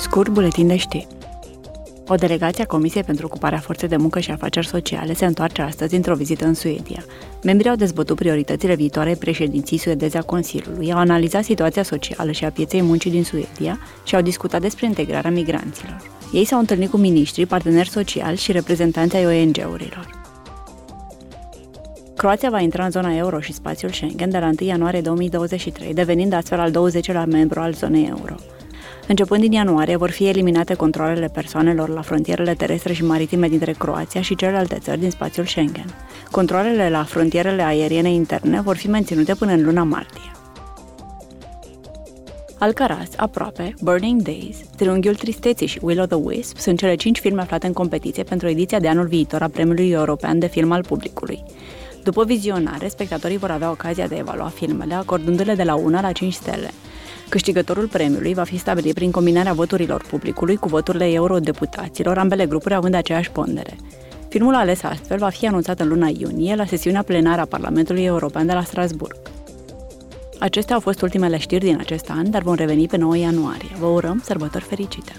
Scurt buletin de știri. O delegație a Comisiei pentru Ocuparea Forței de Muncă și Afaceri Sociale se întoarce astăzi într-o vizită în Suedia. Membrii au dezbătut prioritățile viitoare președinții suedeze a Consiliului, au analizat situația socială și a pieței muncii din Suedia și au discutat despre integrarea migranților. Ei s-au întâlnit cu miniștri, parteneri sociali și reprezentanții ai ONG-urilor. Croația va intra în zona euro și spațiul Schengen de la 1 ianuarie 2023, devenind astfel al 20-lea membru al zonei euro. Începând din ianuarie, vor fi eliminate controlele persoanelor la frontierele terestre și maritime dintre Croația și celelalte țări din spațiul Schengen. Controlele la frontierele aeriene interne vor fi menținute până în luna martie. Alcaraz, Aproape, Burning Days, Triunghiul Tristeții și Will of the Wisp sunt cele cinci filme aflate în competiție pentru ediția de anul viitor a Premiului European de Film al Publicului. După vizionare, spectatorii vor avea ocazia de a evalua filmele, acordându-le de la 1 la 5 stele. Câștigătorul premiului va fi stabilit prin combinarea voturilor publicului cu voturile eurodeputaților, ambele grupuri având aceeași pondere. Filmul ales astfel va fi anunțat în luna iunie la sesiunea plenară a Parlamentului European de la Strasburg. Acestea au fost ultimele știri din acest an, dar vom reveni pe 9 ianuarie. Vă urăm sărbători fericite!